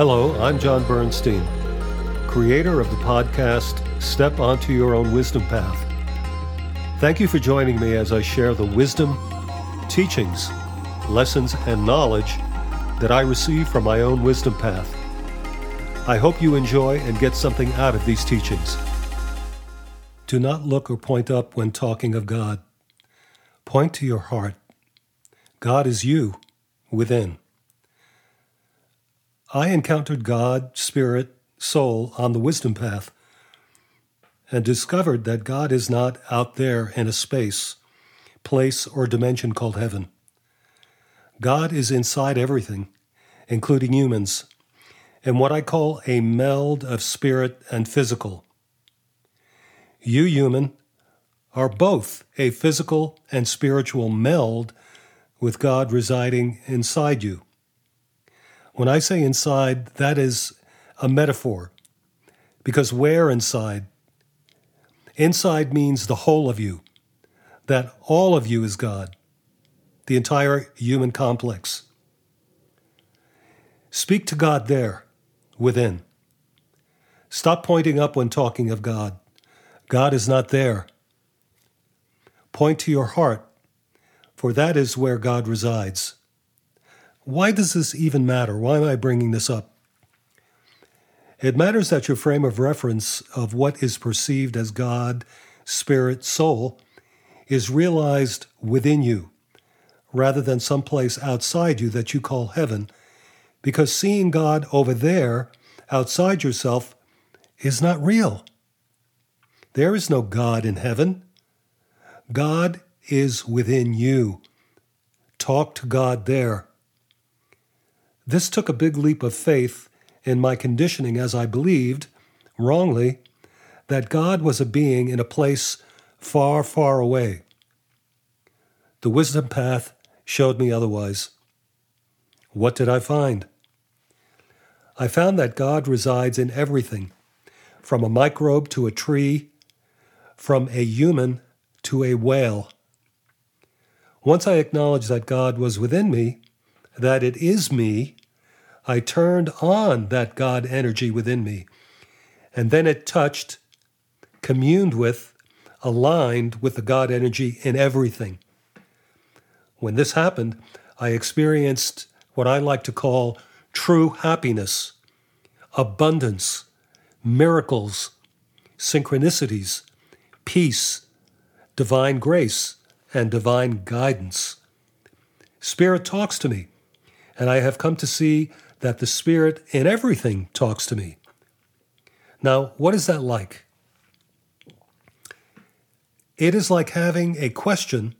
Hello, I'm John Bernstein, creator of the podcast Step Onto Your Own Wisdom Path. Thank you for joining me as I share the wisdom, teachings, lessons, and knowledge that I receive from my own wisdom path. I hope you enjoy and get something out of these teachings. Do not look or point up when talking of God. Point to your heart. God is you within. I encountered God, Spirit, Soul on the wisdom path and discovered that God is not out there in a space, place, or dimension called heaven. God is inside everything, including humans, in what I call a meld of spirit and physical. You, human, are both a physical and spiritual meld with God residing inside you. When I say inside, that is a metaphor, because where inside? Inside means the whole of you, that all of you is God, the entire human complex. Speak to God there, within. Stop pointing up when talking of God. God is not there. Point to your heart, for that is where God resides. Why does this even matter? Why am I bringing this up? It matters that your frame of reference of what is perceived as God, spirit, soul is realized within you rather than someplace outside you that you call heaven, because seeing God over there, outside yourself, is not real. There is no God in heaven. God is within you. Talk to God there. This took a big leap of faith in my conditioning as I believed, wrongly, that God was a being in a place far, far away. The wisdom path showed me otherwise. What did I find? I found that God resides in everything, from a microbe to a tree, from a human to a whale. Once I acknowledged that God was within me, that it is me, I turned on that God energy within me. And then it touched, communed with, aligned with the God energy in everything. When this happened, I experienced what I like to call true happiness, abundance, miracles, synchronicities, peace, divine grace, and divine guidance. Spirit talks to me, and I have come to see that the Spirit in everything talks to me. Now, what is that like? It is like having a question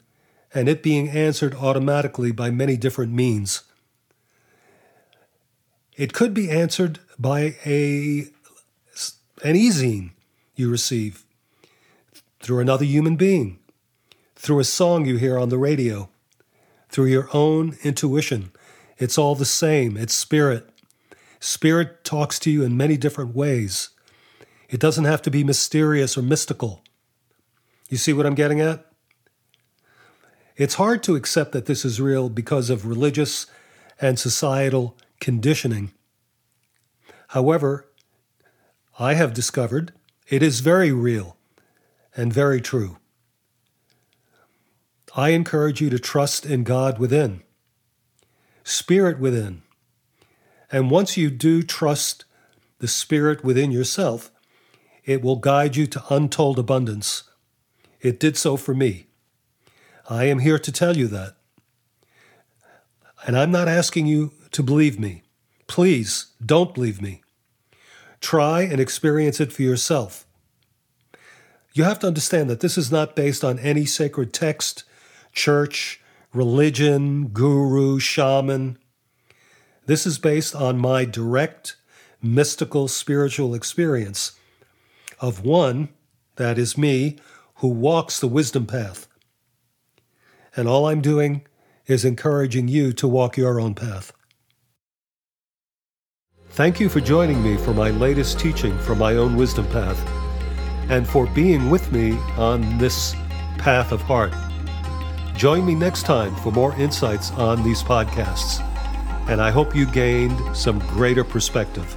and it being answered automatically by many different means. It could be answered by a an e-zine you receive through another human being, through a song you hear on the radio, through your own intuition, it's all the same. It's spirit. Spirit talks to you in many different ways. It doesn't have to be mysterious or mystical. You see what I'm getting at? It's hard to accept that this is real because of religious and societal conditioning. However, I have discovered it is very real and very true. I encourage you to trust in God within spirit within. And once you do trust the spirit within yourself, it will guide you to untold abundance. It did so for me. I am here to tell you that. And I'm not asking you to believe me. Please don't believe me. Try and experience it for yourself. You have to understand that this is not based on any sacred text, church, religion, guru, shaman. This is based on my direct mystical spiritual experience of one, that is me, who walks the wisdom path. And all I'm doing is encouraging you to walk your own path. Thank you for joining me for my latest teaching from my own wisdom path and for being with me on this path of heart. Join me next time for more insights on these podcasts. and I hope you gained some greater perspective.